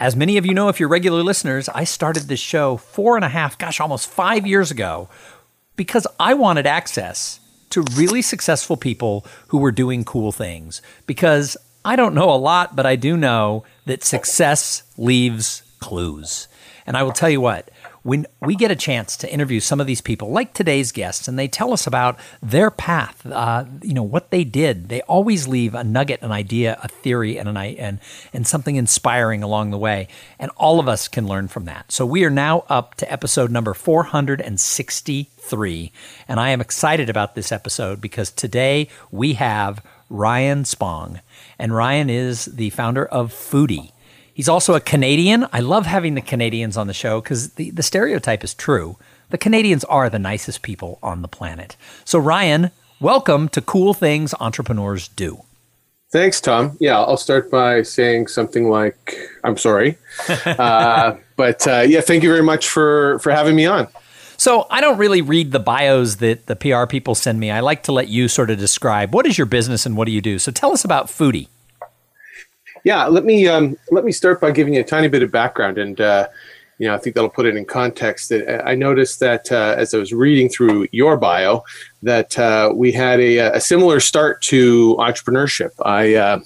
As many of you know, if you're regular listeners, I started this show four and a half, gosh, almost five years ago because I wanted access to really successful people who were doing cool things. Because I don't know a lot, but I do know that success leaves clues. And I will tell you what, when we get a chance to interview some of these people, like today's guests, and they tell us about their path, uh, you know what they did, they always leave a nugget, an idea, a theory, and an and and something inspiring along the way, and all of us can learn from that. So we are now up to episode number four hundred and sixty-three, and I am excited about this episode because today we have Ryan Spong, and Ryan is the founder of Foodee. He's also a Canadian. I love having the Canadians on the show because the, the stereotype is true. The Canadians are the nicest people on the planet. So, Ryan, welcome to Cool Things Entrepreneurs Do. Thanks, Tom. Yeah, I'll start by saying something like, "I'm sorry," uh, but uh, yeah, thank you very much for for having me on. So I don't really read the bios that the PR people send me. I like to let you sort of describe what is your business and what do you do. So tell us about Foodee. Yeah, let me um, let me start by giving you a tiny bit of background, and uh, you know I think that'll put it in context. That I noticed that uh, as I was reading through your bio, that uh, we had a, a, similar start to entrepreneurship. I uh,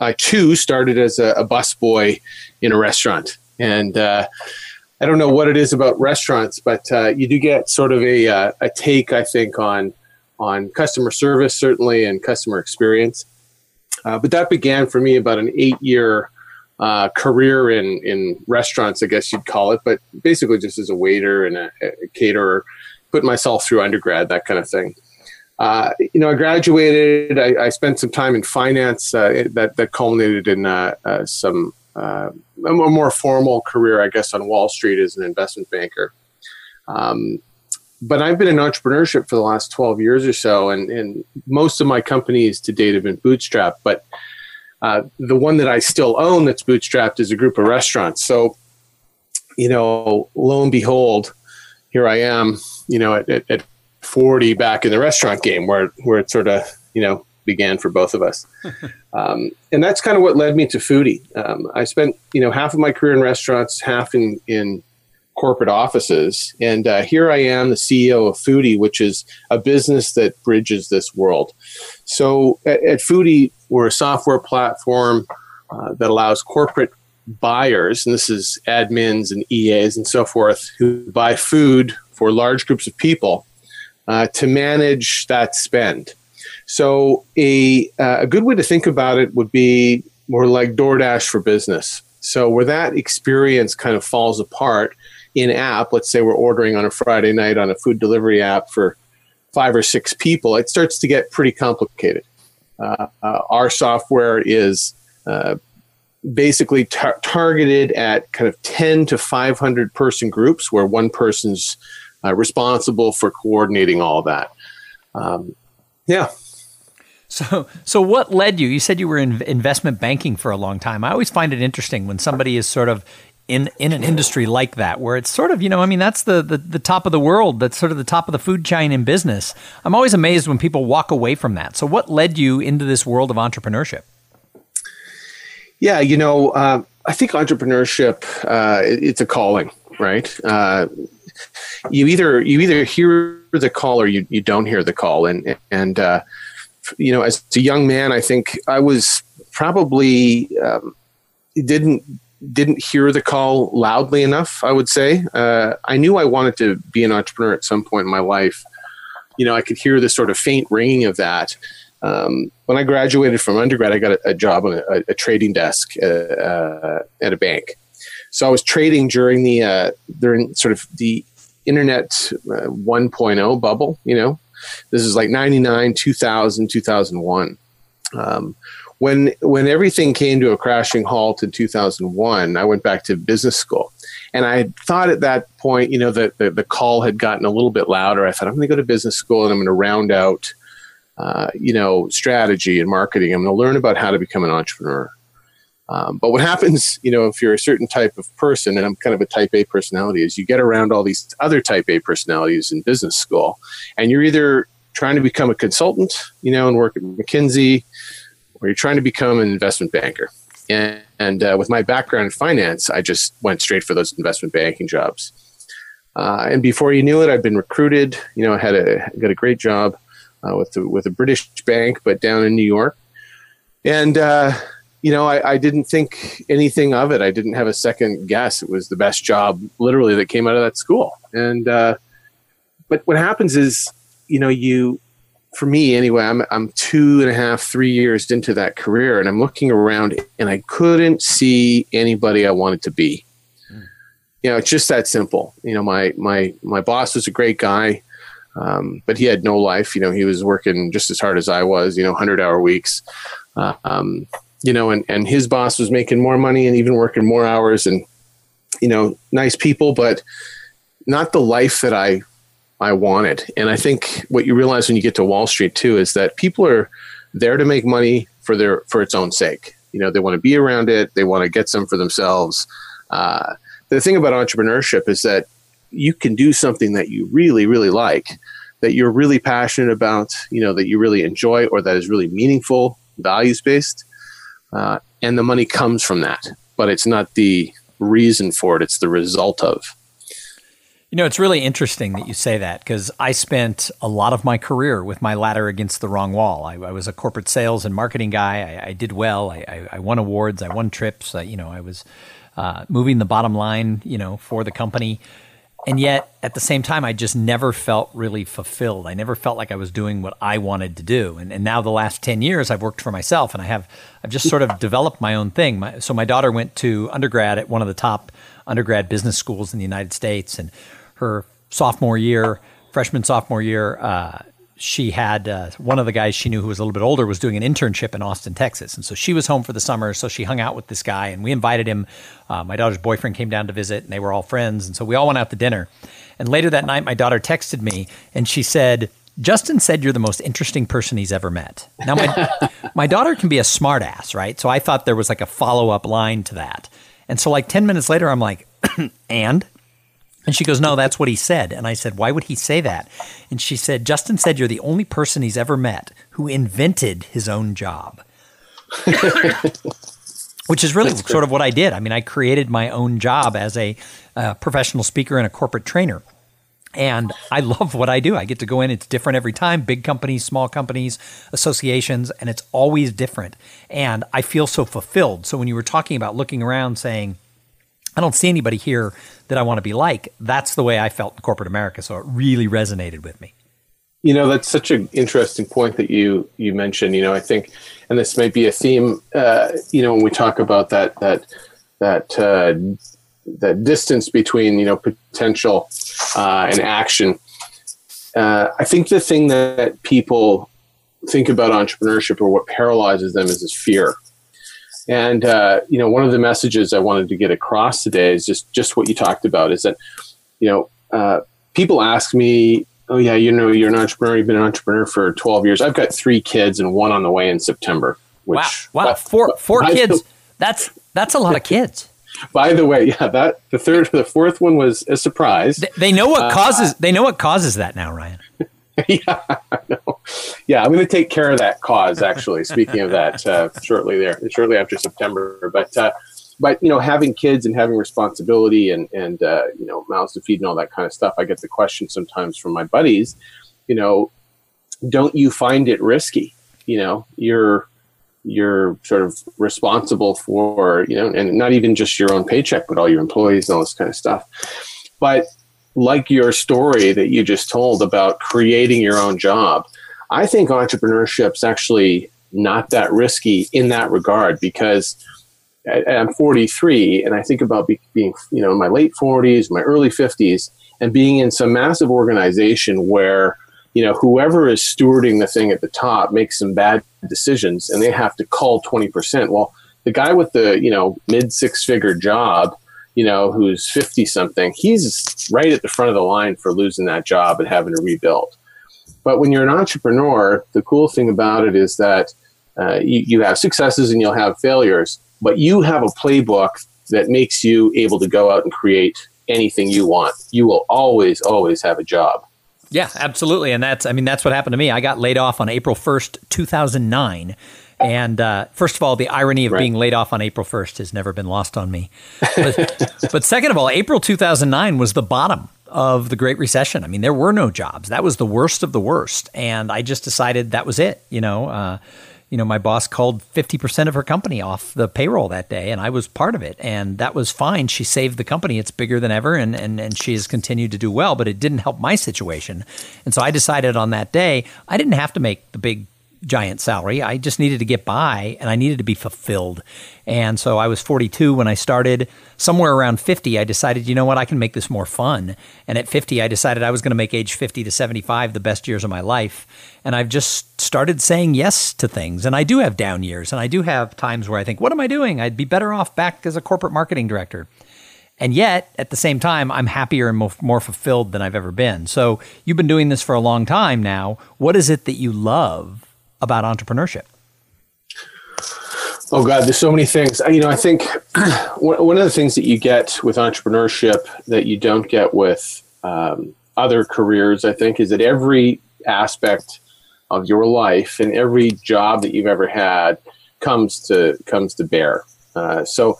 I too started as a, a busboy in a restaurant, and uh, I don't know what it is about restaurants, but uh, you do get sort of a a take, I think, on on customer service certainly and customer experience. Uh, but that began for me about an eight year uh, career in, in restaurants, I guess you'd call it, but basically just as a waiter and a, a caterer, putting myself through undergrad, that kind of thing. Uh, you know, I graduated. I, I, spent some time in finance uh, that that culminated in uh, uh, some a more formal career, I guess, on Wall Street as an investment banker. Um, but I've been in entrepreneurship for the last 12 years or so, and, and most of my companies to date have been bootstrapped. But uh, the one that I still own that's bootstrapped is a group of restaurants. So, you know, lo and behold, here I am, you know, at, at, at 40 back in the restaurant game where, where it sort of, you know, began for both of us. um, and that's kind of what led me to Foodee. Um, I spent, you know, half of my career in restaurants, half in, in corporate offices. And uh, here I am, the CEO of Foodee, which is a business that bridges this world. So at, at Foodee, we're a software platform uh, that allows corporate buyers, and this is admins and EAs and so forth, who buy food for large groups of people uh, to manage that spend. So a, uh, a good way to think about it would be more like DoorDash for business. So where that experience kind of falls apart in app, let's say we're ordering on a Friday night on a food delivery app for five or six people, it starts to get pretty complicated. Uh, uh, our software is uh, basically tar- targeted at kind of 10 to 500 person groups where one person's uh, responsible for coordinating all that. Um, yeah. So, so what led you? You said you were in investment banking for a long time. I always find it interesting when somebody is sort of in in an industry like that where it's sort of you know i mean that's the, the the top of the world that's sort of the top of the food chain in business. I'm always amazed when people walk away from that. So what led you into this world of entrepreneurship? Yeah you know uh, i think entrepreneurship uh, it, it's a calling right? Uh, you either you either hear the call or you, you don't hear the call. And and uh, you know as a young man i think i was probably um, didn't didn't hear the call loudly enough. I would say uh, I knew I wanted to be an entrepreneur at some point in my life. You know, I could hear the sort of faint ringing of that. Um, when I graduated from undergrad, I got a, a job on a, a, trading desk uh, uh, at a bank. So I was trading during the uh, during sort of the internet uh, 1.0 bubble. You know, this is like 99, 2000, 2001. Um, when when everything came to a crashing halt in 2001, I went back to business school. And I thought at that point, you know, that the, the call had gotten a little bit louder. I thought, I'm going to go to business school and I'm going to round out, uh, you know, strategy and marketing. I'm going to learn about how to become an entrepreneur. Um, but what happens, you know, if you're a certain type of person, and I'm kind of a type A personality, is you get around all these other type A personalities in business school, and you're either trying to become a consultant, you know, and work at McKinsey, or you're trying to become an investment banker. And, and uh, with my background in finance, I just went straight for those investment banking jobs. Uh, and before you knew it, I'd been recruited. You know, I had a got a great job uh, with the, with a British bank, but down in New York. And uh, you know, I, I, didn't think anything of it. I didn't have a second guess. It was the best job, literally, that came out of that school. And uh, but what happens is, you know, you, for me anyway, I'm I'm two and a half, three years into that career, and I'm looking around, and I couldn't see anybody I wanted to be. Mm. You know, it's just that simple. You know, my my my boss was a great guy. Um, but he had no life. You know, he was working just as hard as I was. You know, hundred hour weeks. Uh, um, you know, and, and his boss was making more money and even working more hours and, you know, nice people, but not the life that I, I wanted. And I think what you realize when you get to Wall Street too, is that people are there to make money for their, for its own sake. You know, they want to be around it. They want to get some for themselves. Uh, the thing about entrepreneurship is that you can do something that you really, really like, that you're really passionate about, you know, that you really enjoy, or that is really meaningful, values based, uh, and the money comes from that, but it's not the reason for it, it's the result of. You know, it's really interesting that you say that because I spent a lot of my career with my ladder against the wrong wall. I, I was a corporate sales and marketing guy. I, I did well. I, I, won awards. I won trips. you know, I was uh, moving the bottom line, you know, for the company and yet at the same time i just never felt really fulfilled i never felt like i was doing what i wanted to do and, and now the last 10 years i've worked for myself and i have i've just sort of developed my own thing my, so my daughter went to undergrad at one of the top undergrad business schools in the united states and her sophomore year freshman sophomore year uh, she had uh, one of the guys she knew who was a little bit older was doing an internship in Austin, Texas. And so she was home for the summer. So she hung out with this guy and we invited him. Uh, my daughter's boyfriend came down to visit and they were all friends. And so we all went out to dinner. And later that night, my daughter texted me and she said, Justin said you're the most interesting person he's ever met. Now, my, my daughter can be a smartass, right? So I thought there was like a follow up line to that. And so, like 10 minutes later, I'm like, and? And she goes, No, that's what he said. And I said, Why would he say that? And she said, Justin said you're the only person he's ever met who invented his own job. Which is really sort of what I did. I mean, I created my own job as a uh, professional speaker and a corporate trainer. And I love what I do. I get to go in, it's different every time big companies, small companies, associations, and it's always different. And I feel so fulfilled. So when you were talking about looking around saying, I don't see anybody here that I want to be like. That's the way I felt in corporate America. So it really resonated with me. You know, that's such an interesting point that you you mentioned. You know, I think, and this might be a theme. Uh, you know, when we talk about that that that uh, that distance between you know potential uh, and action. Uh, I think the thing that people think about entrepreneurship or what paralyzes them is this fear and uh, you know, one of the messages I wanted to get across today is just just what you talked about. Is that you know, uh, people ask me, "Oh yeah, you know, you're an entrepreneur. You've been an entrepreneur for 12 years. I've got three kids and one on the way in September." Which, wow, wow, four four kids. that's that's a lot of kids. By the way, yeah, that the third, the fourth one was a surprise. They, they know what uh, causes. They know what causes that now, Ryan. yeah, yeah, I'm going to take care of that cause. Actually, speaking of that, uh, shortly there, shortly after September. But uh, but you know, having kids and having responsibility and and uh, you know mouths to feed and all that kind of stuff. I get the question sometimes from my buddies. You know, don't you find it risky? You know, you're you're sort of responsible for you know, and not even just your own paycheck, but all your employees and all this kind of stuff. But like your story that you just told about creating your own job, I think entrepreneurship's actually not that risky in that regard because I'm 43 and I think about being, you know, in my late 40s, my early 50s, and being in some massive organization where you know, whoever is stewarding the thing at the top makes some bad decisions and they have to cull 20%. Well, the guy with the, you know, mid six figure job, you know, who's 50 something, he's right at the front of the line for losing that job and having to rebuild. But when you're an entrepreneur, the cool thing about it is that uh, you, you have successes and you'll have failures, but you have a playbook that makes you able to go out and create anything you want. You will always, always have a job. Yeah, absolutely. And that's, I mean, that's what happened to me. I got laid off on April 1st, 2009. And uh, first of all, the irony of right. being laid off on April 1st has never been lost on me. But, but second of all, April 2009 was the bottom of the Great Recession. I mean, there were no jobs. That was the worst of the worst. And I just decided that was it. You know, uh, you know, my boss called 50% of her company off the payroll that day, and I was part of it. And that was fine. She saved the company. It's bigger than ever, and, and, and she has continued to do well, but it didn't help my situation. And so I decided on that day, I didn't have to make the big giant salary. I just needed to get by and I needed to be fulfilled. And so I was 42 when I started. Somewhere around 50, I decided, you know what, I can make this more fun. And at 50, I decided I was going to make age 50 to 75 the best years of my life. And I've just started saying yes to things. And I do have down years and I do have times where I think, what am I doing? I'd be better off back as a corporate marketing director. And yet, at the same time, I'm happier and more, fulfilled than I've ever been. So, you've been doing this for a long time now. What is it that you love about entrepreneurship? Oh God, there's so many things. You know, I think one of the things that you get with entrepreneurship that you don't get with um, other careers, I think, is that every aspect of your life and every job that you've ever had comes to comes to bear. Uh, so,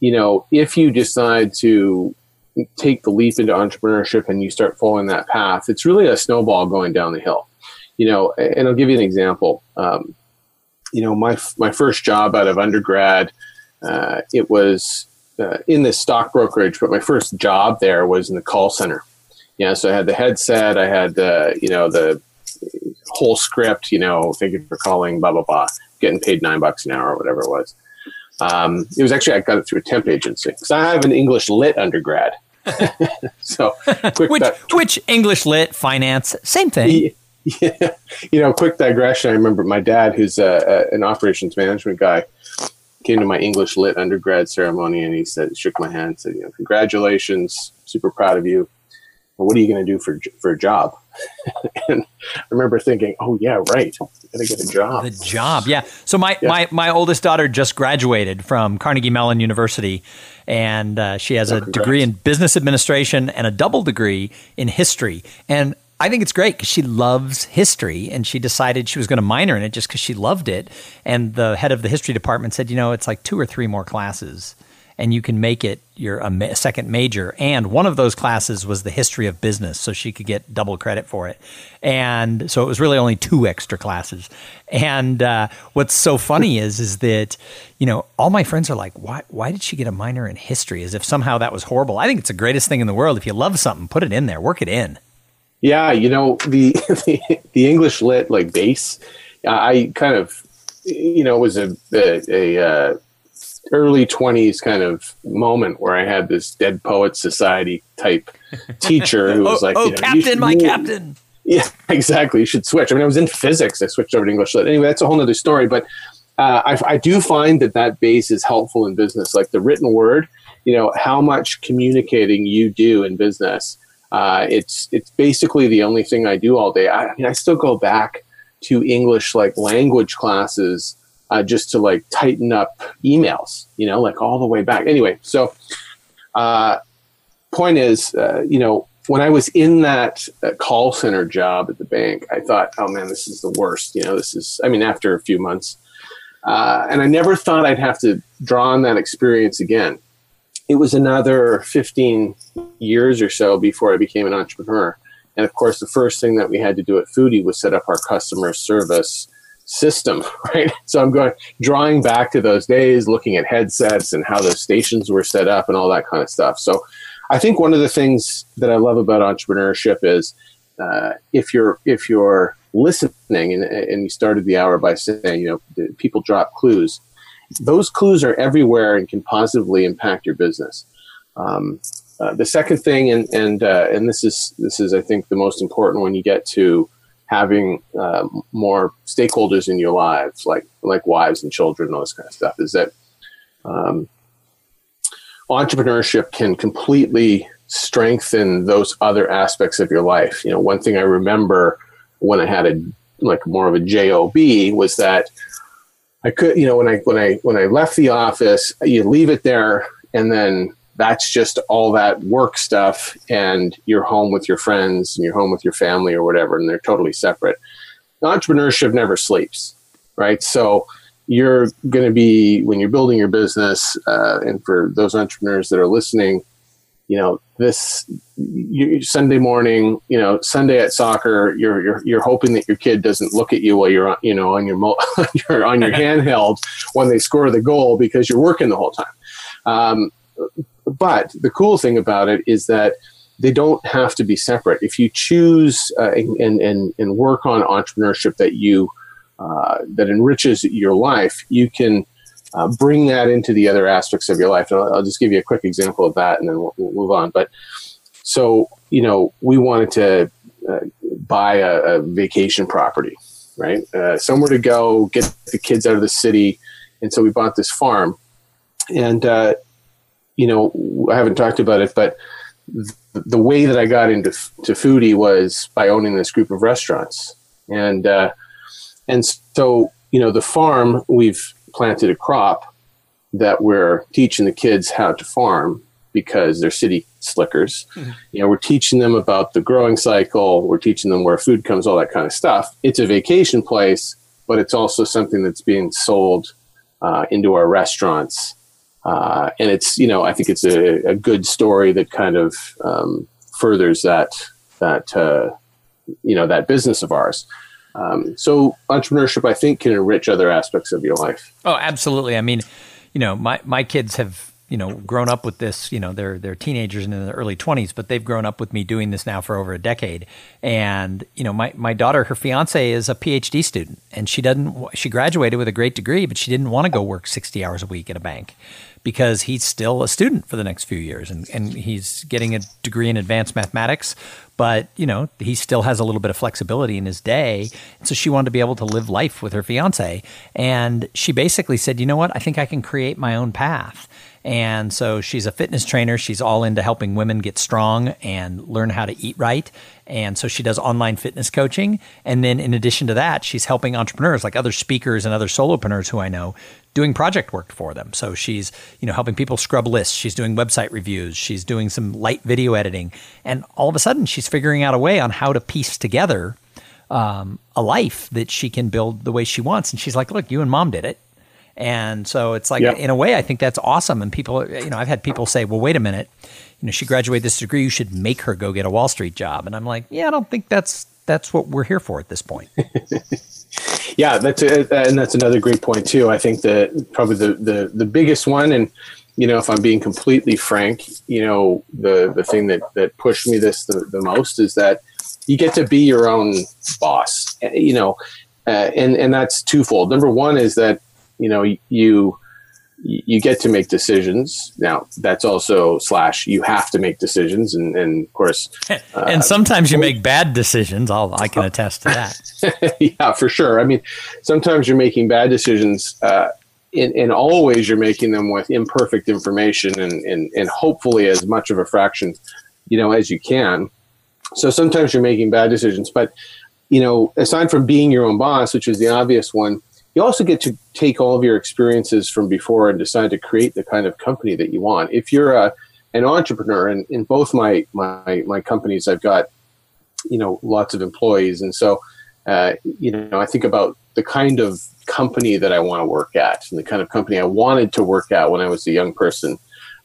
you know, if you decide to take the leap into entrepreneurship and you start following that path, it's really a snowball going down the hill you know, and I'll give you an example. Um, you know, my my first job out of undergrad, uh, it was uh, in the stock brokerage, but my first job there was in the call center. Yeah, so I had the headset, I had the you know the whole script. You know, thank you for calling, blah blah blah, getting paid nine bucks an hour or whatever it was. Um, it was actually I got it through a temp agency because I have an English lit undergrad. so, which, which English lit finance, same thing. Yeah, you know, quick digression. I remember my dad, who's a, a, an operations management guy, came to my English lit undergrad ceremony, and he said, shook my hand, said, "You know, congratulations, super proud of you. Well, what are you going to do for for a job?" and I remember thinking, "Oh yeah, right, I got to get a job." The job, yeah. So my yeah. my my oldest daughter just graduated from Carnegie Mellon University, and uh, she has oh, a congrats. degree in business administration and a double degree in history. And I think it's great because she loves history and she decided she was going to minor in it just because she loved it. And the head of the history department said, you know, it's like two or three more classes and you can make it your a second major. And one of those classes was the history of business, so she could get double credit for it. And so it was really only two extra classes. And uh, what's so funny is is that you know all my friends are like, why why did she get a minor in history? As if somehow that was horrible. I think it's the greatest thing in the world. If you love something, put it in there, work it in. Yeah, you know the the, the English lit like base. I kind of you know was a a, a uh, early twenties kind of moment where I had this Dead Poet Society type teacher who was oh, like, "Oh, you know, Captain, my Captain." Yeah, exactly. You should switch. I mean, I was in physics. I switched over to English lit. Anyway, that's a whole other story. But uh, I, I do find that that base is helpful in business. Like the written word, you know, how much communicating you do in business uh, it's it's basically the only thing I do all day. I, I, mean, I still go back to English like language classes uh, just to like tighten up emails, you know, like all the way back. Anyway, so uh, point is, uh, you know, when I was in that uh, call center job at the bank, I thought, oh man, this is the worst. You know, this is. I mean, after a few months. Uh, and I never thought I'd have to draw on that experience again it was another 15 years or so before I became an entrepreneur. And of course, the first thing that we had to do at Foodee was set up our customer service system, right? So I'm going drawing back to those days, looking at headsets and how those stations were set up and all that kind of stuff. So I think one of the things that I love about entrepreneurship is uh, if you're if you're listening and, and you started the hour by saying you know people drop clues those clues are everywhere and can positively impact your business. Um, uh, the second thing, and and uh, and this is this is I think the most important when you get to having uh, more stakeholders in your lives, like like wives and children, all this kind of stuff, is that um, entrepreneurship can completely strengthen those other aspects of your life. You know, one thing I remember when I had a like more of a job was that I could, you know, when I when I when I left the office, you leave it there, and then that's just all that work stuff, and you're home with your friends and you're home with your family or whatever, and they're totally separate. Entrepreneurship never sleeps, right? So you're going to be when you're building your business, uh, and for those entrepreneurs that are listening, you know this you, Sunday morning, you know Sunday at soccer, you're you're you're hoping that your kid doesn't look at you while you're on, you know on your you're on your handheld when they score the goal because you're working the whole time. Um, but the cool thing about it is that they don't have to be separate. If you choose uh, and, and and work on entrepreneurship that you uh, that enriches your life, you can uh, bring that into the other aspects of your life. And I'll, I'll, just give you a quick example of that, and then we'll, we'll move on. But so you know, we wanted to uh, buy a, a, vacation property, right? Uh, somewhere to go, get the kids out of the city, and so we bought this farm. And uh, you know, I haven't talked about it, but the way that I got into to Foodee was by owning this group of restaurants, and uh, and so you know, the farm we've planted a crop that we're teaching the kids how to farm because they're city slickers. Mm-hmm. You know, we're teaching them about the growing cycle, we're teaching them where food comes, all that kind of stuff. It's a vacation place, but it's also something that's being sold uh, into our restaurants. Uh, and it's, you know, I think it's a, a good story that kind of um, furthers that, that, uh, you know, that business of ours. Um, so entrepreneurship, I think, can enrich other aspects of your life. Oh, absolutely. I mean, you know, my, my kids have you know grown up with this you know they're they're teenagers and in their early 20s but they've grown up with me doing this now for over a decade and you know my, my daughter her fiance is a phd student and she doesn't she graduated with a great degree but she didn't want to go work 60 hours a week at a bank because he's still a student for the next few years and, and he's getting a degree in advanced mathematics but you know he still has a little bit of flexibility in his day so she wanted to be able to live life with her fiance and she basically said you know what i think i can create my own path and so she's a fitness trainer. She's all into helping women get strong and learn how to eat right. And so she does online fitness coaching. And then in addition to that, she's helping entrepreneurs like other speakers and other solopreneurs who I know doing project work for them. So she's, you know, helping people scrub lists. She's doing website reviews. She's doing some light video editing. And all of a sudden she's figuring out a way on how to piece together um, a life that she can build the way she wants. And she's like, look, you and mom did it. And so it's like, in a way, I think that's awesome. And people, you know, I've had people say, well, wait a minute, you know, she graduated this degree, you should make her go get a Wall Street job. And I'm like, yeah, I don't think that's that's what we're here for at this point. yeah, that's a, and that's another great point too. I think that probably the, the the biggest one, and you know, if I'm being completely frank, you know, the the thing that that pushed me this the, the most is that you get to be your own boss. You know, uh, and and that's twofold. Number one is that you know you you get to make decisions. Now that's also slash you have to make decisions and, and of course uh, and sometimes you make bad decisions. I'll, i can attest to that. Yeah for sure. I mean sometimes you're making bad decisions uh, in, in all ways you're making them with imperfect information and, and, and hopefully as much of a fraction you know as you can. So sometimes you're making bad decisions but you know aside from being your own boss which is the obvious one you also get to take all of your experiences from before and decide to create the kind of company that you want. If you're a, an entrepreneur, and in both my, my, my companies, I've got, you know, lots of employees. And so, uh, you know, I think about the kind of company that I want to work at and the kind of company I wanted to work at when I was a young person.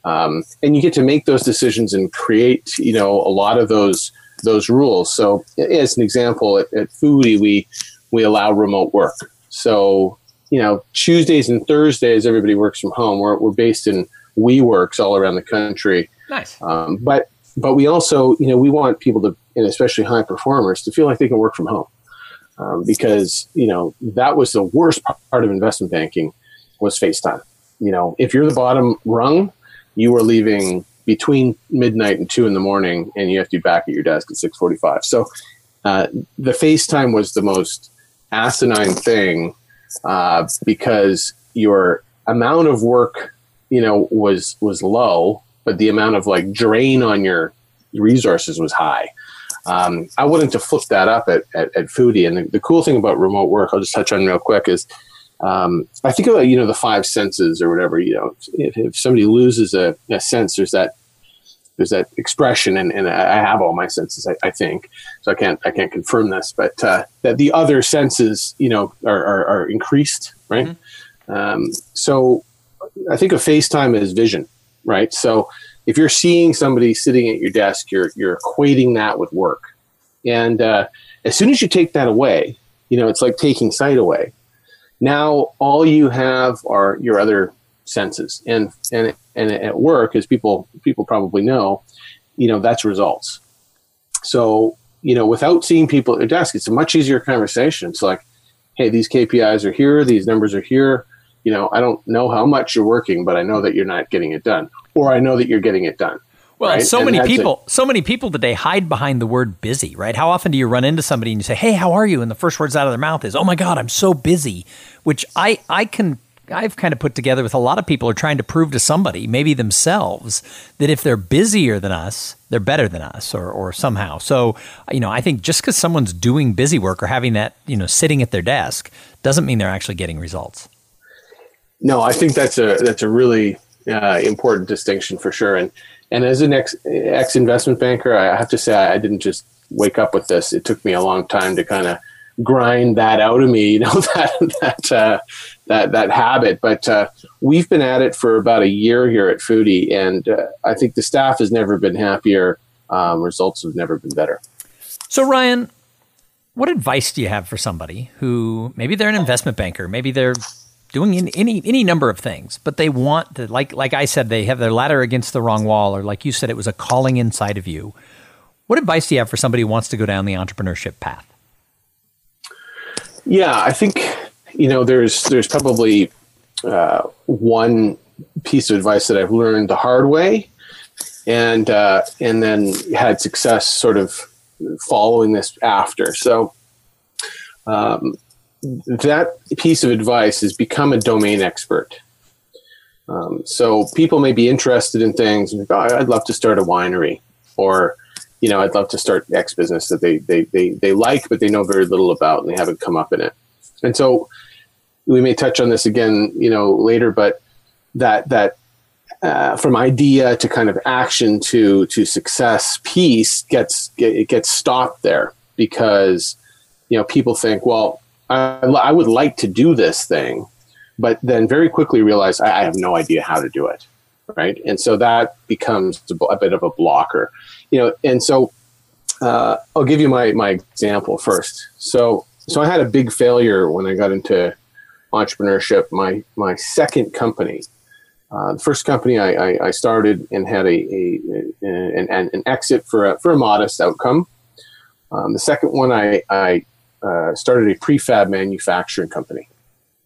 Um, and you get to make those decisions and create, you know, a lot of those those rules. So, as an example, at, at Foodee, we we allow remote work. So, you know, Tuesdays and Thursdays, everybody works from home. We're, we're based in WeWorks all around the country. Nice. Um, but, but we also, you know, we want people to, and especially high performers, to feel like they can work from home. Um, because, you know, that was the worst part of investment banking was FaceTime. You know, if you're the bottom rung, you are leaving between midnight and two in the morning and you have to be back at your desk at 645. So uh, the FaceTime was the most asinine thing uh, because your amount of work, you know, was was low, but the amount of like drain on your resources was high. Um, I wanted to flip that up at, at, at Foodee. And the, the, cool thing about remote work, I'll just touch on real quick, is um, I think about, you know, the five senses or whatever, you know, if, if somebody loses a, a, sense, there's that, there's that expression and, and I have all my senses, I, I think, so I can't, I can't confirm this, but, uh, that the other senses, you know, are, are, are increased, right? Mm-hmm. Um, so I think of FaceTime as vision, right? So if you're seeing somebody sitting at your desk, you're, you're equating that with work. And, uh, as soon as you take that away, you know, it's like taking sight away now all you have are your other senses and and and at work as people people probably know you know that's results so you know without seeing people at their desk it's a much easier conversation it's like hey these kpis are here these numbers are here you know i don't know how much you're working but i know that you're not getting it done or i know that you're getting it done well, right? so and many people, so many people today hide behind the word busy, right? How often do you run into somebody and you say, "Hey, how are you?" and the first words out of their mouth is, "Oh my God, I'm so busy," which I I can I've kind of put together with a lot of people are trying to prove to somebody, maybe themselves, that if they're busier than us, they're better than us or, or somehow. So, you know, I think just because someone's doing busy work or having that, you know, sitting at their desk doesn't mean they're actually getting results. No, I think that's a, that's a really uh, important distinction for sure. And, and as an ex, ex investment banker, I have to say I didn't just wake up with this. It took me a long time to kind of grind that out of me, you know, that that uh, that that habit. But uh, we've been at it for about a year here at Foodee, and uh, I think the staff has never been happier. Um, results have never been better. So, Ryan, what advice do you have for somebody who maybe they're an investment banker, maybe they're doing any any number of things, but they want to like like I said, they have their ladder against the wrong wall, or like you said, it was a calling inside of you. What advice do you have for somebody who wants to go down the entrepreneurship path? Yeah, I think you know there's there's probably uh, one piece of advice that I've learned the hard way, and uh, and then had success sort of following this after. So. Um, that piece of advice is become a domain expert. Um, so people may be interested in things. Oh, I'd love to start a winery, or you know, I'd love to start X business that they they they they like, but they know very little about, and they haven't come up in it. And so we may touch on this again, you know, later. But that that uh, from idea to kind of action to to success piece gets it gets stopped there because you know people think, well, I, I would like to do this thing, but then very quickly realize I, I have no idea how to do it. Right. And so that becomes a bit of a blocker, you know, and so uh, I'll give you my, my example first. So, so I had a big failure when I got into entrepreneurship. My, my second company, uh, the first company I, I, I, started and had a, a, a an, an, exit for a, for a modest outcome. Um, the second one I, I uh, started a prefab manufacturing company.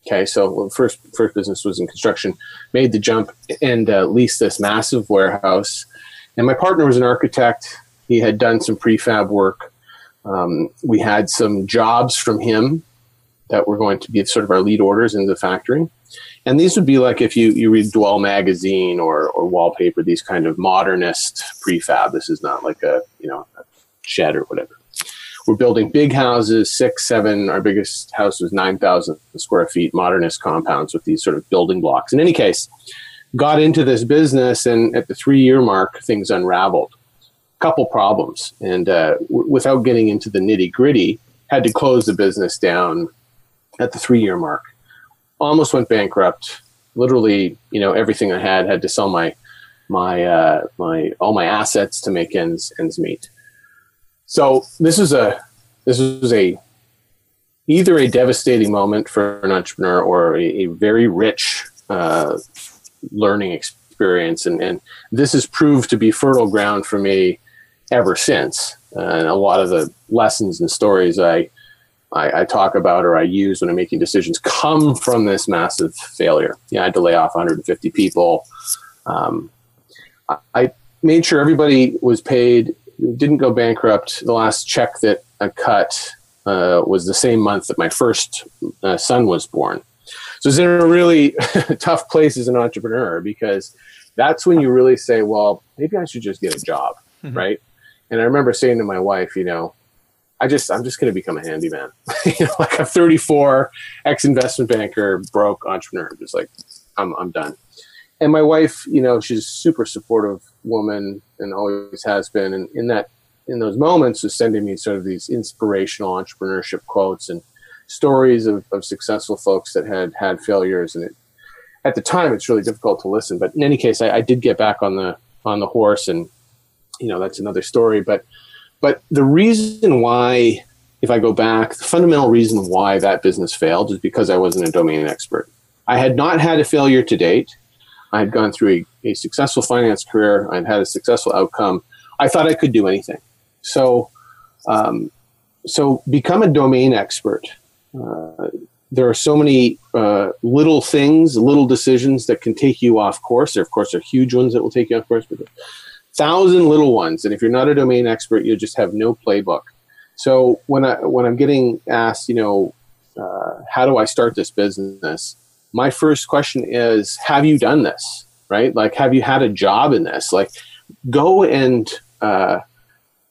Okay, so first first business was in construction, made the jump and uh, leased this massive warehouse. And my partner was an architect. He had done some prefab work. Um, we had some jobs from him that were going to be sort of our lead orders in the factory. And these would be like if you, you read Dwell magazine or, or wallpaper, these kind of modernist prefab. This is not like a you know a shed or whatever we're building big houses, six, seven. Our biggest house was 9,000 square feet, modernist compounds with these sort of building blocks. In any case, got into this business, and at the three year mark, things unraveled. Couple problems, and uh, w- without getting into the nitty gritty, had to close the business down at the three year mark. Almost went bankrupt. Literally, you know, everything I had had to sell my my uh, my all my assets to make ends ends meet. So this is a this is a either a devastating moment for an entrepreneur or a, a very rich uh, learning experience, and, and this has proved to be fertile ground for me ever since. and a lot of the lessons and stories I, I, I talk about or I use when I'm making decisions come from this massive failure. Yeah, I had to lay off 150 people. Um, I made sure everybody was paid didn't go bankrupt. The last check that I cut uh, was the same month that my first uh, son was born. So it's in a really tough place as an entrepreneur because that's when you really say, well, maybe I should just get a job, mm-hmm. right? And I remember saying to my wife, you know, I just I'm just going to become a handyman. you know, like a 34 ex investment banker, broke entrepreneur. Just like I'm I'm done. And my wife, you know, she's a super supportive woman and always has been. And in that in those moments, was sending me sort of these inspirational entrepreneurship quotes and stories of, of successful folks that had had failures. And it, at the time, it's really difficult to listen. But in any case, I, I did get back on the on the horse, and you know that's another story. But but the reason why, if I go back, the fundamental reason why that business failed is because I wasn't a domain expert. I had not had a failure to date. I had gone through a, a successful finance career. I'd had a successful outcome. I thought I could do anything. So, um, so become a domain expert. Uh, there are so many uh, little things, little decisions that can take you off course. There, of course, are huge ones that will take you off course, but thousand little ones. And if you're not a domain expert, you just have no playbook. So when I when I'm getting asked, you know, uh, how do I start this business? My first question is, have you done this? Right? Like, have you had a job in this? Like, go and uh,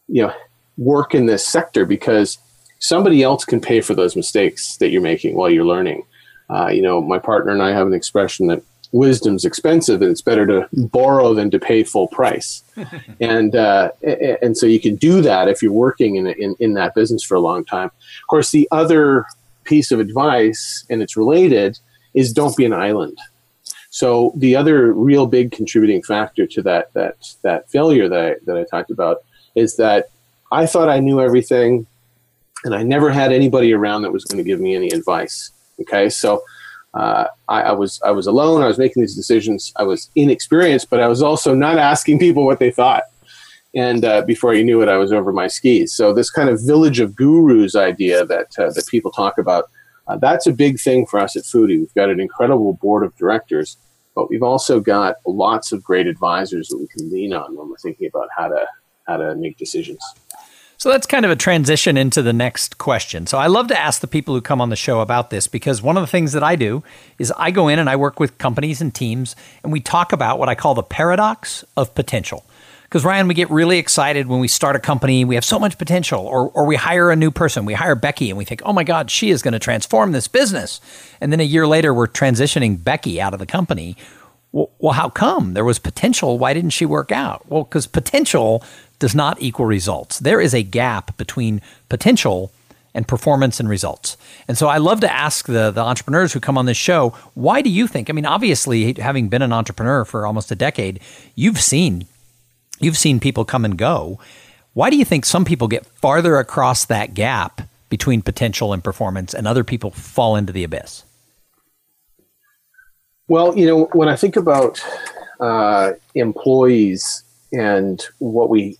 you know work in this sector because somebody else can pay for those mistakes that you're making while you're learning. Uh, you know, my partner and I have an expression that wisdom's expensive and it's better to borrow than to pay full price. and uh, and so you can do that if you're working in, in in that business for a long time. Of course, the other piece of advice, and it's related, is don't be an island. So the other real big contributing factor to that that that failure that I, that I talked about is that I thought I knew everything, and I never had anybody around that was going to give me any advice. Okay, so uh, I, I, was I was alone. I was making these decisions. I was inexperienced, but I was also not asking people what they thought. And uh, before you knew it, I was over my skis. So this kind of village of gurus idea that uh, that people talk about, uh, that's a big thing for us at Foodee. We've got an incredible board of directors, but we've also got lots of great advisors that we can lean on when we're thinking about how to how to make decisions. So that's kind of a transition into the next question. So I love to ask the people who come on the show about this because one of the things that I do is I go in and I work with companies and teams and we talk about what I call the paradox of potential. Because Ryan, we get really excited when we start a company, we have so much potential, or, or we hire a new person. We hire Becky and we think, oh my God, she is going to transform this business. And then a year later, we're transitioning Becky out of the company. Well, how come? There was potential. Why didn't she work out? Well, because potential does not equal results. There is a gap between potential and performance and results. And so I love to ask the, the entrepreneurs who come on this show, why do you think? I mean, obviously, having been an entrepreneur for almost a decade, you've seen you've seen people come and go. Why do you think some people get farther across that gap between potential and performance and other people fall into the abyss? Well, you know, when I think about uh, employees and what we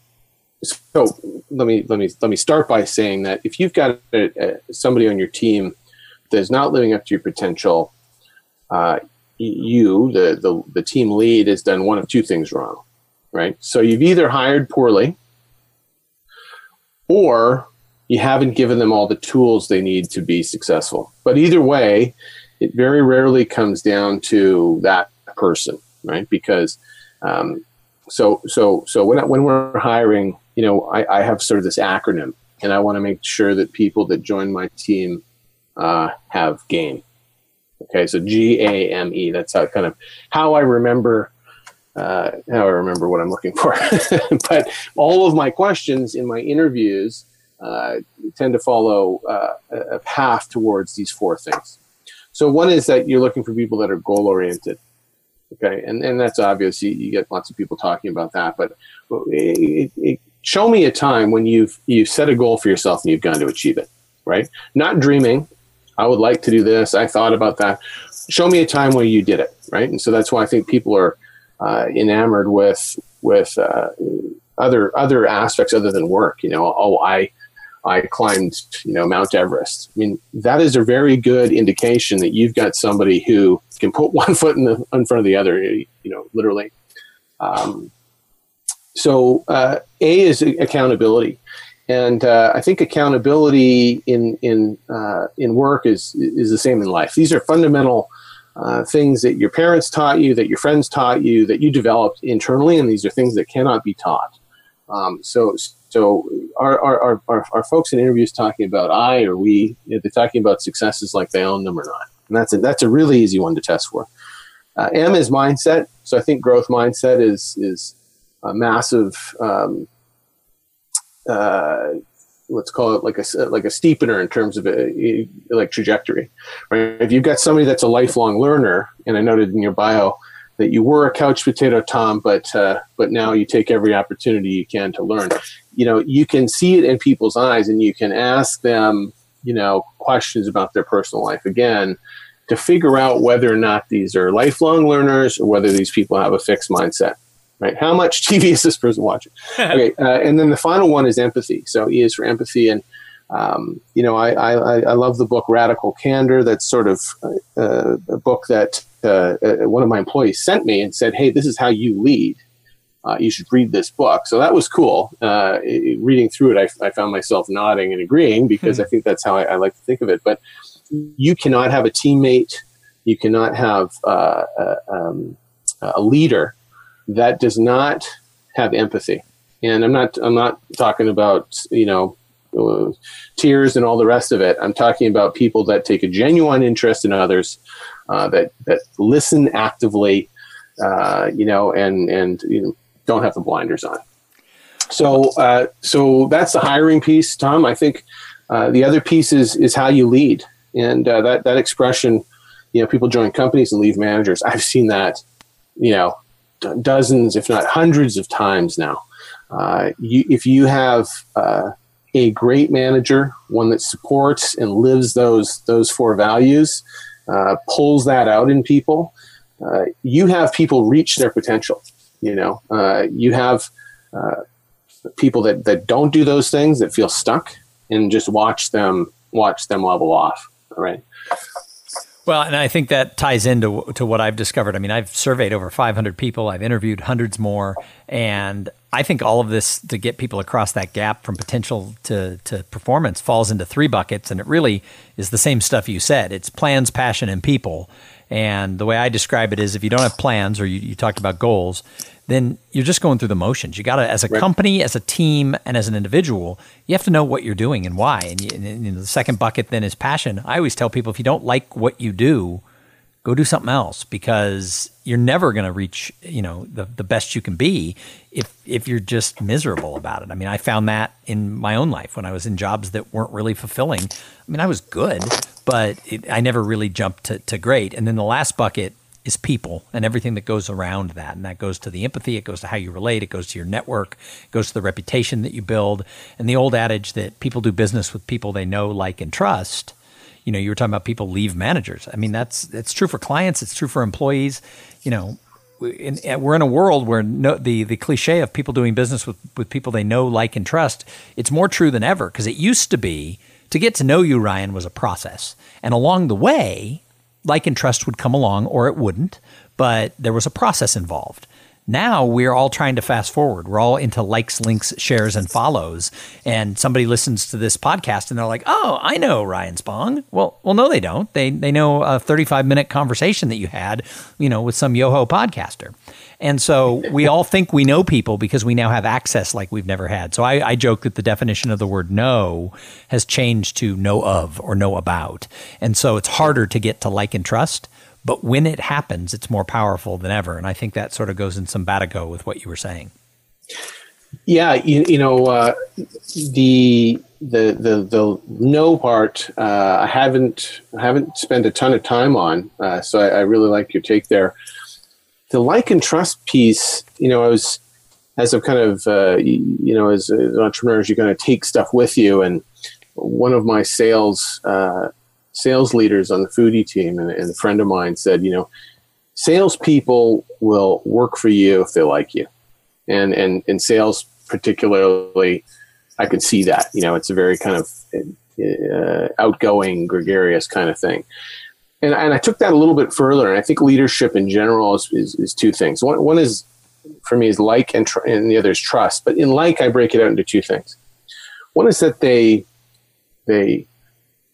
so let me let me let me start by saying that if you've got a, a, somebody on your team that is not living up to your potential, uh, you the, the the team lead has done one of two things wrong, right? So you've either hired poorly, or you haven't given them all the tools they need to be successful. But either way, it very rarely comes down to that person, right? Because um, so so so when when we're hiring you know, I, I have sort of this acronym, and I want to make sure that people that join my team uh, have GAME. Okay, so G A M E. That's how kind of how I remember uh, how I remember what I'm looking for. but all of my questions in my interviews uh, tend to follow uh, a path towards these four things. So one is that you're looking for people that are goal oriented. Okay, and and that's obvious. You, you, get lots of people talking about that, but it, it, show me a time when you've you've set a goal for yourself and you've gone to achieve it right? Not dreaming i would like to do this i thought about that. Show me a time where you did it right? And so that's why i think people are uh, enamored with with uh, other other aspects other than work you know? Oh i i climbed you know mount everest. I mean that is a very good indication that you've got somebody who can put one foot in, the, in front of the other you know literally. Um, so uh, A is accountability, and uh, I think accountability in in uh, in work is is the same in life. These are fundamental uh, things that your parents taught you, that your friends taught you, that you developed internally, and these are things that cannot be taught. Um, so so are, are, are, are, folks in interviews talking about I or we? You know, they're talking about successes like they own them or not, and that's a, that's a really easy one to test for. Uh, M is mindset. So I think growth mindset is is a massive. Um, uh, let's call it like a like a steepener in terms of a, like trajectory. Right? If you've got somebody that's a lifelong learner, and I noted in your bio that you were a couch potato, Thom, but uh, but now you take every opportunity you can to learn. You know, you can see it in people's eyes, and you can ask them, you know, questions about their personal life again to figure out whether or not these are lifelong learners or whether these people have a fixed mindset right? How much TV is this person watching? okay, uh, and then the final one is empathy. So E is for empathy, and um, you know, I, I, I love the book Radical Candor. That's sort of uh, a book that uh, uh, one of my employees sent me and said, "Hey, this is how you lead. Uh, you should read this book." So that was cool. Uh, reading through it, I, I, found myself nodding and agreeing because hmm. I think that's how I, I, like to think of it. But you cannot have a teammate, you cannot have a, um, a leader that does not have empathy. And I'm not I'm not talking about you know uh, tears and all the rest of it. I'm talking about people that take a genuine interest in others, uh, that that listen actively, uh, you know, and and you know, don't have the blinders on. So uh, so that's the hiring piece, Thom. I think uh, the other piece is is how you lead, and uh, that that expression, you know, people join companies and leave managers. I've seen that, you know, dozens, if not hundreds of times now. Uh, you, if you have uh, a great manager, one that supports and lives those those four values, uh, pulls that out in people, uh, you have people reach their potential. You know, uh, you have uh, people that, that don't do those things that feel stuck, and just watch them watch them level off. Right. Well, and I think that ties into to what I've discovered. I mean, I've surveyed over 500 people, I've interviewed hundreds more, and I think all of this to get people across that gap from potential to, to performance falls into three buckets, and it really is the same stuff you said. It's plans, passion, and people. And the way I describe it is if you don't have plans or you, you talked about goals, then you're just going through the motions. You got to, as a right. company, as a team, and as an individual, you have to know what you're doing and why. And, you, and, and the second bucket then is passion. I always tell people if you don't like what you do, go do something else because you're never going to reach you know the, the best you can be if if you're just miserable about it i mean i found that in my own life when i was in jobs that weren't really fulfilling i mean i was good but it, i never really jumped to, to great and then the last bucket is people and everything that goes around that. And that goes to the empathy, it goes to how you relate, it goes to your network, it goes to the reputation that you build. And the old adage that people do business with people they know, like, and trust. You know, you were talking about people leave managers. I mean, that's it's true for clients, it's true for employees. You know, in, we're in a world where no, the the cliche of people doing business with, with people they know, like, and trust, it's more true than ever because it used to be to get to know you, Ryan, was a process. And along the way, like and trust would come along or it wouldn't, but there was a process involved. Now we're all trying to fast forward. We're all into likes, links, shares, and follows. And somebody listens to this podcast and they're like, "Oh, I know Ryan Spong." Well, well, no, they don't. They they know a 35 minute conversation that you had, you know, with some yoho podcaster. And so we all think we know people because we now have access like we've never had. So I, I, joke that the definition of the word know has changed to know of or know about. And so it's harder to get to like and trust. But when it happens, it's more powerful than ever. And I think that sort of goes in some simpatico with what you were saying. Yeah, you, you know, uh, the the the the no part uh, I haven't I haven't spent a ton of time on, uh, so I, I, really like your take there the like and trust piece, you know, I was as a kind of uh, you know as, as entrepreneurs, you're going to take stuff with you. And one of my sales uh, sales leaders on the Foodee team and, and a friend of mine said, you know, salespeople will work for you if they like you, and and in sales particularly, I could see that. You know, it's a very kind of uh, outgoing, gregarious kind of thing and, and I took that a little bit further, and I think leadership in general is, is, is two things. One, one is for me is like and, tr- and the other is trust. But in like, I break it out into two things. One is that they they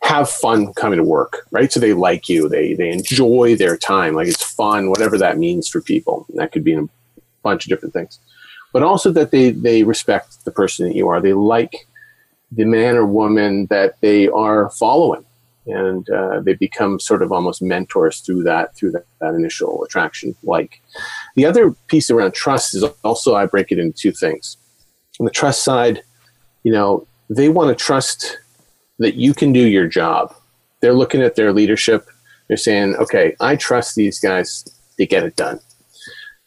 have fun coming to work, right? So they like you, they they enjoy their time, like it's fun, whatever that means for people. And that could be a bunch of different things, but also that they they respect the person that you are. They like the man or woman that they are following, and uh, they become sort of almost mentors through that through that, that initial attraction. Like the other piece around trust is also I break it into two things. On the trust side, you know, they want to trust that you can do your job. They're looking at their leadership. They're saying, okay, I trust these guys to get it done.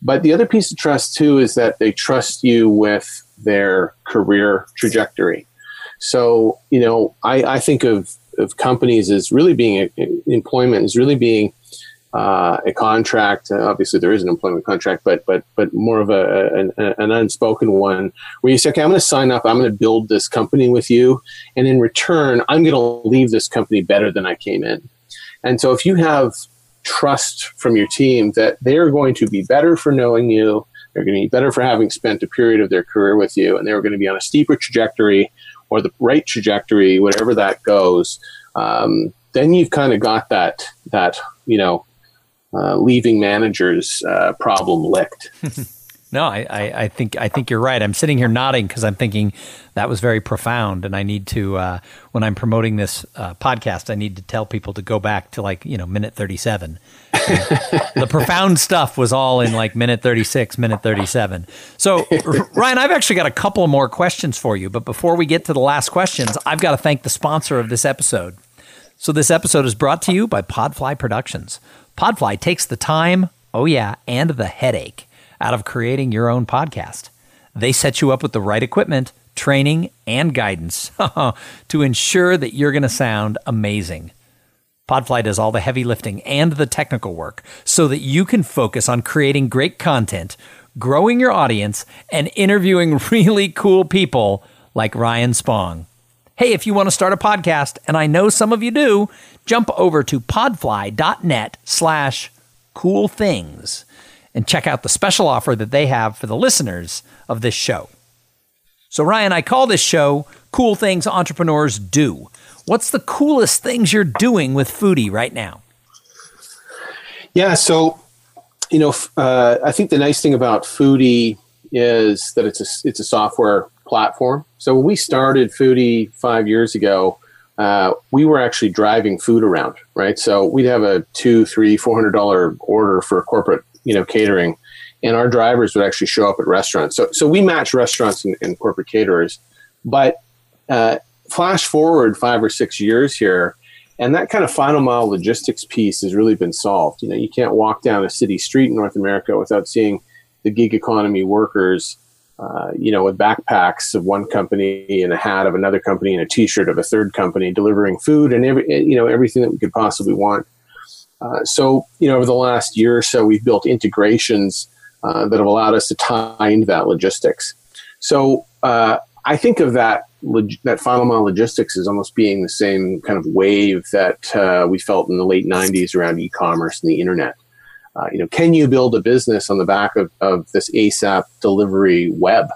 But the other piece of trust, too, is that they trust you with their career trajectory. So, you know, I, I think of, of companies as really being employment, is really being uh, a contract. Uh, obviously, there is an employment contract, but but but more of a, an, an unspoken one where you say, "Okay, I'm going to sign up. I'm going to build this company with you, and in return, I'm going to leave this company better than I came in." And so, if you have trust from your team that they're going to be better for knowing you, they're going to be better for having spent a period of their career with you, and they're going to be on a steeper trajectory or the right trajectory, whatever that goes. Um, then you've kind of got that that you know uh, leaving managers uh, problem licked. no, I, I, I, think I think you're right. I'm sitting here nodding because I'm thinking that was very profound, and I need to uh, when I'm promoting this uh, podcast, I need to tell people to go back to like you know minute 37. the profound stuff was all in like minute 36, minute 37. So, Ryan, I've actually got a couple more questions for you, but before we get to the last questions, I've got to thank the sponsor of this episode. So, this episode is brought to you by Podfly Productions. Podfly takes the time, oh yeah, and the headache out of creating your own podcast. They set you up with the right equipment, training, and guidance to ensure that you're going to sound amazing. Podfly does all the heavy lifting and the technical work so that you can focus on creating great content, growing your audience, and interviewing really cool people like Ryan Spong. Hey, if you want to start a podcast, and I know some of you do, jump over to podfly.net slash cool things and check out the special offer that they have for the listeners of this show. So, Ryan, I call this show Cool Things Entrepreneurs Do. What's the coolest things you're doing with Foodee right now? Yeah, so, you know, uh, I think the nice thing about Foodee is that it's a, it's a software platform. So when we started Foodee five years ago, uh, we were actually driving food around, right? So we'd have a two, three, four hundred dollar order for corporate, you know, catering, and our drivers would actually show up at restaurants. So so we match restaurants and, and corporate caterers, but uh, flash forward five or six years here, and that kind of final mile logistics piece has really been solved. You know, you can't walk down a city street in North America without seeing the gig economy workers uh, you know, with backpacks of one company and a hat of another company and a T-shirt of a third company, delivering food and every, you know, everything that we could possibly want. Uh, so, you know, over the last year or so, we've built integrations uh, that have allowed us to tie into that logistics. So, uh, I think of that log- that final mile logistics as almost being the same kind of wave that uh, we felt in the late '90s around e-commerce and the internet. Uh, you know, can you build a business on the back of, of this ASAP delivery web?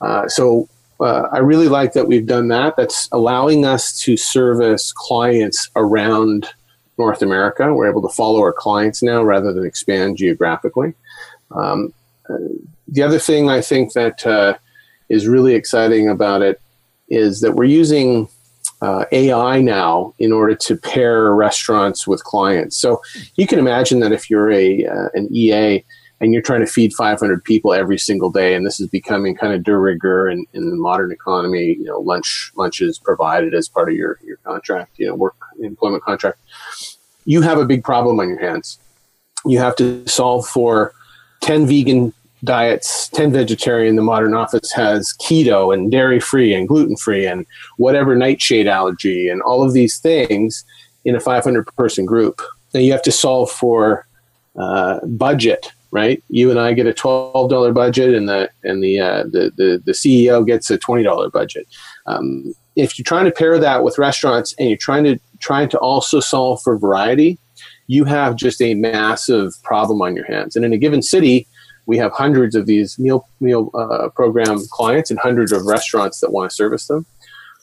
Uh, so uh, I really like that we've done that. That's allowing us to service clients around North America. We're able to follow our clients now rather than expand geographically. Um, the other thing I think that uh, is really exciting about it is that we're using uh, AI now in order to pair restaurants with clients. So you can imagine that if you're a uh, an EA and you're trying to feed 500 people every single day, and this is becoming kind of de rigueur in, in the modern economy. You know, lunch lunches provided as part of your your contract. You know, work employment contract. You have a big problem on your hands. You have to solve for 10 vegan diets 10 vegetarian the modern office has keto and dairy free and gluten free and whatever nightshade allergy and all of these things in a 500 person group. Now you have to solve for uh, budget right? You and i get a $12 budget and the and the uh, the, the, the ceo gets a $20 budget. Um, if you're trying to pair that with restaurants and you're trying to trying to also solve for variety you have just a massive problem on your hands. And in a given city we have hundreds of these meal meal uh, program clients and hundreds of restaurants that want to service them.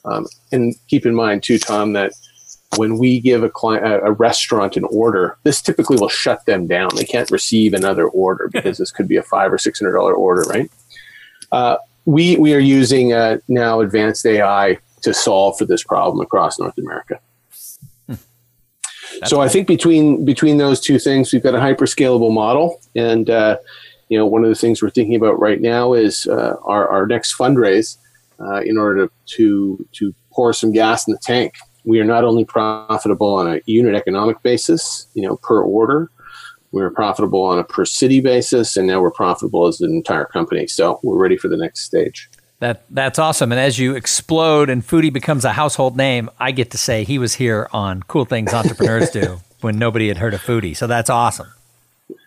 Um, and keep in mind too, Thom, that when we give a client a restaurant an order, this typically will shut them down. They can't receive another order because this could be a five or six hundred dollar order, right? Uh, we we are using uh, now advanced AI to solve for this problem across North America. Hmm. so. I think between between those two things, we've got a hyper scalable model, and uh, you know one of the things we're thinking about right now is uh, our our next fundraise uh, in order to, to to pour some gas in the tank. We are not only profitable on a unit economic basis, you know, per order, we were profitable on a per city basis, and now we're profitable as an entire company. So we're ready for the next stage. That that's awesome. And as you explode and Foodee becomes a household name, I get to say he was here on Cool Things Entrepreneurs Do when nobody had heard of Foodee. So that's awesome.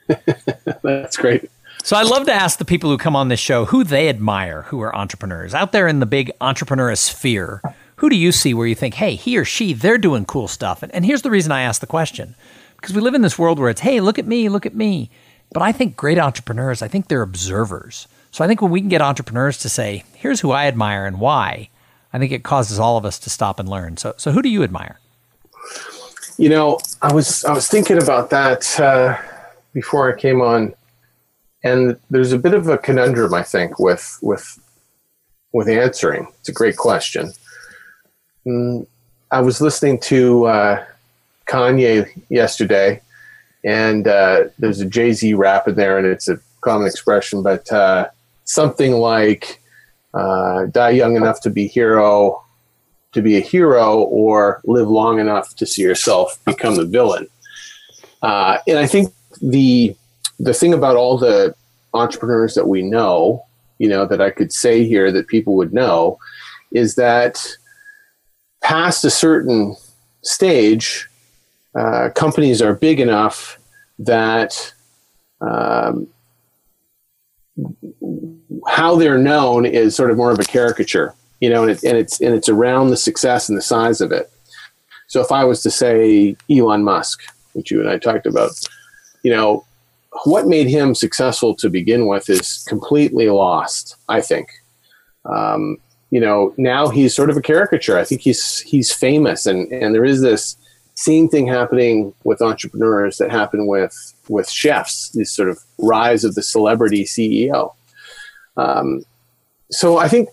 that's great. So I love to ask the people who come on this show who they admire who are entrepreneurs out there in the big entrepreneur sphere. Who do you see where you think, hey, he or she, they're doing cool stuff? And, and here's the reason I ask the question because we live in this world where it's, hey, look at me, look at me. But I think great entrepreneurs, I think they're observers. So I think when we can get entrepreneurs to say, here's who I admire and why, I think it causes all of us to stop and learn. So, so who do you admire? You know, I was I was thinking about that uh, before I came on, and there's a bit of a conundrum I think with with with answering. It's a great question. Mm, I was listening to uh, Kanye yesterday, and uh, there's a Jay Z rap in there, and it's a common expression, but uh, something like uh, "die young enough to be hero, to be a hero, or live long enough to see yourself become the villain." Uh, and I think the the thing about all the entrepreneurs that we know, you know, that I could say here that people would know, is that past a certain stage, uh, companies are big enough that um, how they're known is sort of more of a caricature, you know, and, it, and it's and it's around the success and the size of it. So if I was to say Elon Musk, which you and I talked about, you know, what made him successful to begin with is completely lost. I think. Um, you know, now he's sort of a caricature. I think he's he's famous, and and there is this same thing happening with entrepreneurs that happen with with chefs. This sort of rise of the celebrity CEO. Um, so I think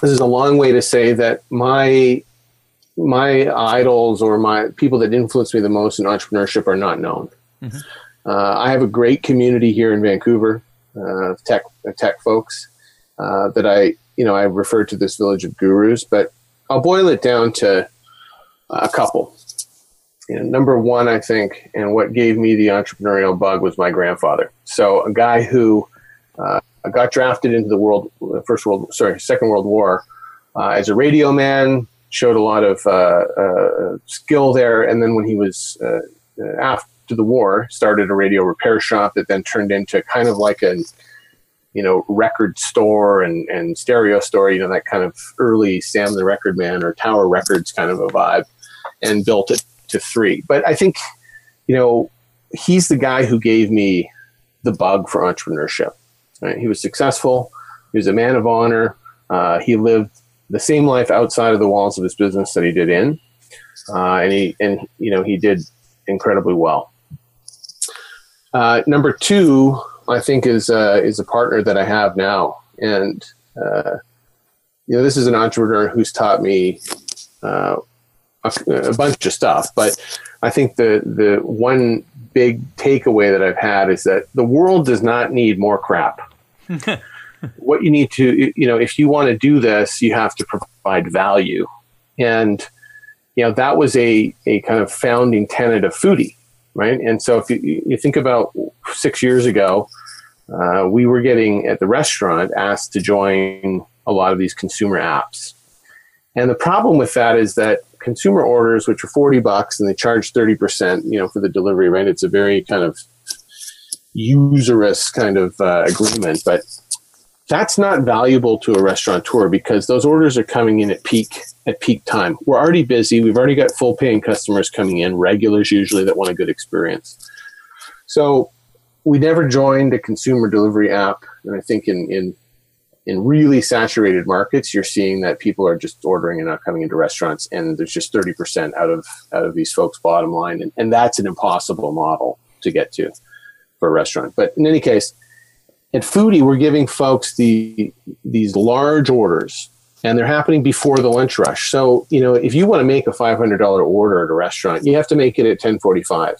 this is a long way to say that my my idols or my people that influence me the most in entrepreneurship are not known. Mm-hmm. Uh, I have a great community here in Vancouver, uh, tech tech folks uh, that I you know I refer to this village of gurus, but I'll boil it down to a couple. You know, number one, I think, and what gave me the entrepreneurial bug was my grandfather. So a guy who uh, got drafted into the world, first world, sorry, second world war uh, as a radio man, showed a lot of uh, uh skill there, and then when he was uh, after the war, started a radio repair shop that then turned into kind of like a you know, record store and, and stereo store, you know, that kind of early Sam the Record Man or Tower Records kind of a vibe, and built it to three. But I think, you know, he's the guy who gave me the bug for entrepreneurship. Right? He was successful. He was a man of honor. Uh, he lived the same life outside of the walls of his business that he did in, uh, and he and you know he did incredibly well. Uh, number two, I think is uh, is a partner that I have now, and uh, you know this is an entrepreneur who's taught me uh, a, a, bunch of stuff. But I think the the one big takeaway that I've had is that the world does not need more crap. what you need to, you know, if you want to do this, you have to provide value, and you know that was a a kind of founding tenet of Foodee, right? And so if you, you think about six years ago, uh, we were getting at the restaurant asked to join a lot of these consumer apps. And the problem with that is that consumer orders, which are 40 bucks and they charge 30%, you know, for the delivery, right? It's a very kind of usurious kind of uh, agreement, but that's not valuable to a restaurateur because those orders are coming in at peak at peak time. We're already busy. We've already got full paying customers coming in, regulars usually that want a good experience. So we never joined a consumer delivery app, and I think in in in really saturated markets, you're seeing that people are just ordering and not coming into restaurants, and there's just 30% out of out of these folks' bottom line, and, and that's an impossible model to get to for a restaurant. But in any case, at Foodee, we're giving folks the these large orders, and they're happening before the lunch rush. So you know, if you want to make a $500 order at a restaurant, you have to make it at 10:45.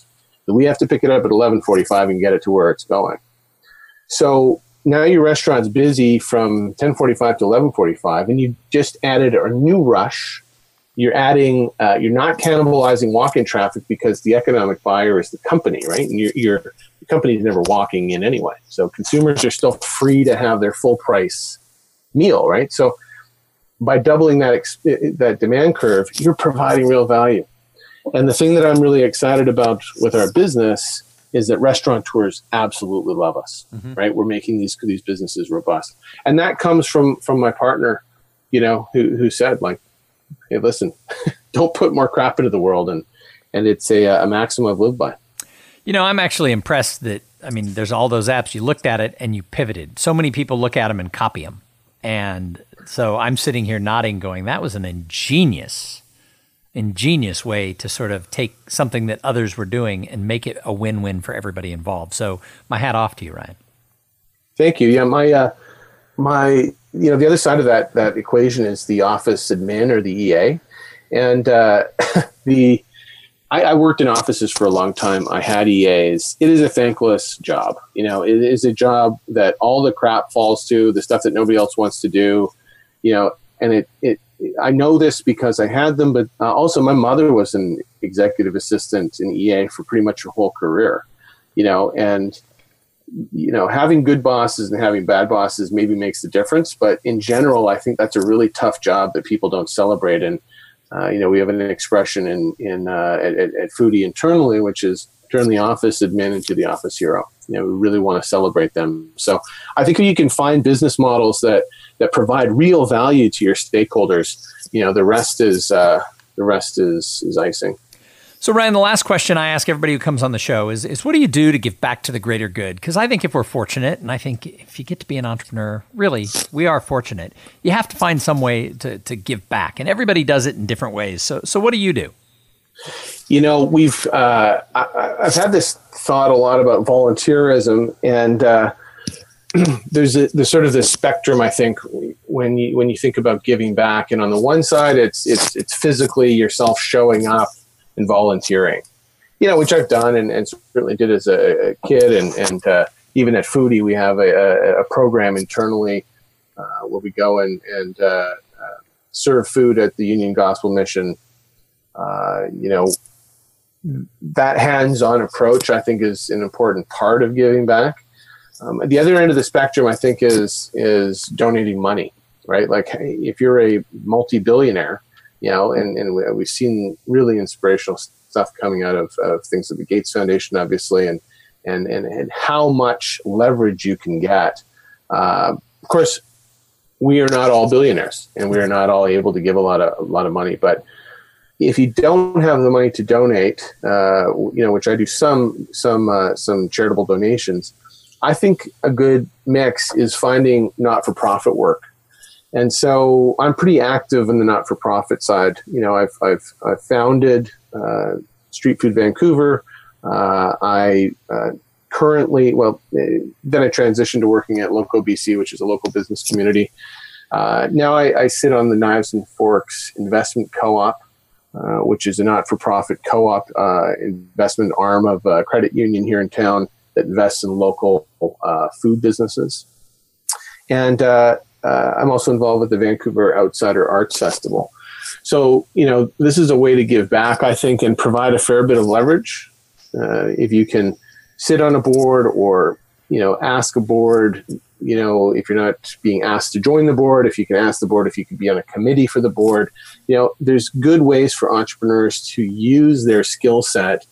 We have to pick it up at 11:45 and get it to where it's going. So now your restaurant's busy from 10:45 to 11:45, and you just added a new rush. You're adding, uh, you're not cannibalizing walk-in traffic because the economic buyer is the company, right? And your, your the company is never walking in anyway. So consumers are still free to have their full price meal, right? So by doubling that ex- that demand curve, you're providing real value. And the thing that I'm really excited about with our business is that restaurateurs absolutely love us, mm-hmm. right? We're making these these businesses robust, and that comes from from my partner, you know, who who said like, "Hey, listen, don't put more crap into the world," and and it's a, a maxim I've lived by. You know, I'm actually impressed that I mean, there's all those apps. You looked at it and you pivoted. So many people look at them and copy them, and so I'm sitting here nodding, going, "That was an ingenious." ingenious way to sort of take something that others were doing and make it a win-win for everybody involved. So my hat off to you, Ryan. Thank you. Yeah, my uh, my you know the other side of that that equation is the office admin or the EA, and uh, the I, I, worked in offices for a long time. I had EAs. It is a thankless job. You know, it is a job that all the crap falls to, the stuff that nobody else wants to do. You know, and it it I know this because I had them, but uh, also my mother was an executive assistant in EA for pretty much her whole career, you know, and you know, having good bosses and having bad bosses maybe makes the difference, but in general, I think that's a really tough job that people don't celebrate. And uh, you know, we have an expression in in uh, at, at Foodee internally, which is turn the office admin into the office hero. You know, we really want to celebrate them. So I think you can find business models that that provide real value to your stakeholders. You know, the rest is uh, the rest is is icing. So, Ryan, the last question I ask everybody who comes on the show is, is what do you do to give back to the greater good? Because I think if we're fortunate, and I think if you get to be an entrepreneur, really, we are fortunate, you have to find some way to, to give back. And everybody does it in different ways. So, so what do you do? You know, we've, uh, I, have had this thought a lot about volunteerism. And, uh, there's a, there's sort of this spectrum I think when you when you think about giving back and on the one side it's it's it's physically yourself showing up and volunteering. You know which I've done and, and certainly did as a, kid and and uh, even at Foodee we have a, a program internally uh, where we go and and uh, uh serve food at the Union Gospel Mission. Uh, you know that hands-on approach I think is an important part of giving back. Um, the other end of the spectrum, I think is is donating money, right? Like hey, if you're a multi-billionaire, you know, and, and we've seen really inspirational stuff coming out of, of things like the Gates Foundation, obviously, and and and, and how much leverage you can get. Uh, of course, we are not all billionaires, and we are not all able to give a lot of a lot of money, but if you don't have the money to donate, uh, you know, which I do some some uh, some charitable donations, I think a good mix is finding not for profit work. And so I'm pretty active in the not for profit side. You know, I've, I've, I've founded uh, Street Food Vancouver. Uh, I uh, currently, well, then I transitioned to working at Loco BC, which is a local business community. Uh, now I, I, sit on the Knives and Forks Investment Co op, uh, which is a not for profit co op uh, investment arm of a credit union here in town that invests in local uh, food businesses. And uh, I'm also involved with the Vancouver Outsider Arts Festival. So, you know, this is a way to give back, I think, and provide a fair bit of leverage. Uh, if you can sit on a board or, you know, ask a board, you know, if you're not being asked to join the board, if you can ask the board, if you could be on a committee for the board, you know, there's good ways for entrepreneurs to use their skill set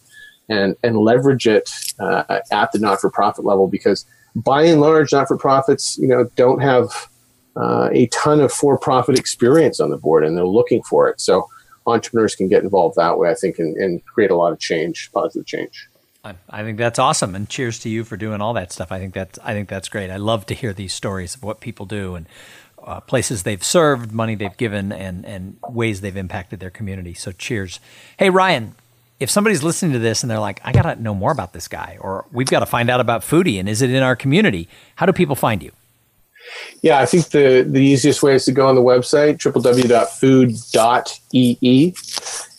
and and leverage it uh, at the not for profit level because by and large, not for profits, you know, don't have uh, a ton of for profit experience on the board, and they're looking for it. So entrepreneurs can get involved that way, I think, and, and create a lot of change, positive change. I, think that's awesome, and cheers to you for doing all that stuff. I think that's I think that's great. I love to hear these stories of what people do and uh, places they've served, money they've given, and and ways they've impacted their community. So cheers. Hey Ryan, if somebody's listening to this and they're like, I got to know more about this guy, or we've got to find out about Foodee, and is it in our community? How do people find you? Yeah, I think the, the easiest way is to go on the website, www.food.ee.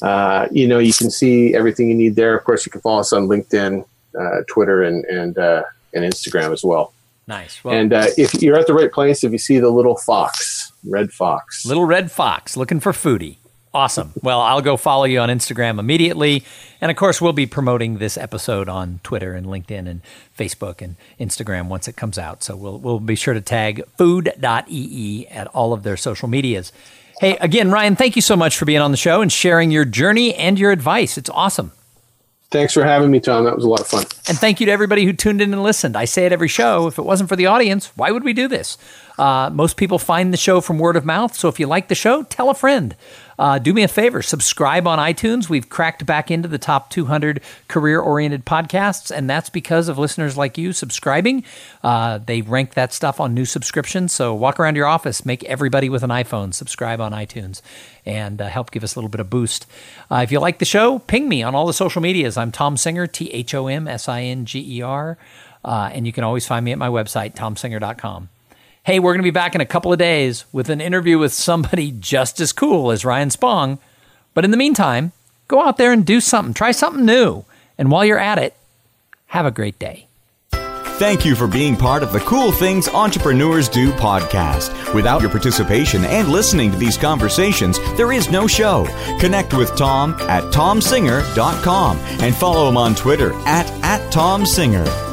Uh, you know, you can see everything you need there. Of course, you can follow us on LinkedIn, uh, Twitter, and, and, uh, and Instagram as well. Nice. Well, and uh, if you're at the right place, if you see the little fox, red fox. Little red fox looking for Foodee. Awesome. Well, I'll go follow you on Instagram immediately. And of course, we'll be promoting this episode on Twitter and LinkedIn and Facebook and Instagram once it comes out. So we'll, we'll be sure to tag food.ee at all of their social medias. Hey, again, Ryan, thank you so much for being on the show and sharing your journey and your advice. It's awesome. Thanks for having me, Thom. That was a lot of fun. And thank you to everybody who tuned in and listened. I say it every show. If it wasn't for the audience, why would we do this? Uh, most people find the show from word of mouth. So if you like the show, tell a friend. Uh, do me a favor, subscribe on iTunes. We've cracked back into the top 200 career oriented podcasts, and that's because of listeners like you subscribing. Uh, they rank that stuff on new subscriptions. So walk around your office, make everybody with an iPhone subscribe on iTunes, and uh, help give us a little bit of boost. Uh, if you like the show, ping me on all the social medias. I'm Thom Singer, T H O M S I N G E R. Uh, and you can always find me at my website, thomsinger.com hey, we're going to be back in a couple of days with an interview with somebody just as cool as Ryan Spong. But in the meantime, go out there and do something, try something new. And while you're at it, have a great day. Thank you for being part of the Cool Things Entrepreneurs Do podcast. Without your participation and listening to these conversations, there is no show. Connect with Thom at thomsinger.com and follow him on Twitter at, at tomsinger.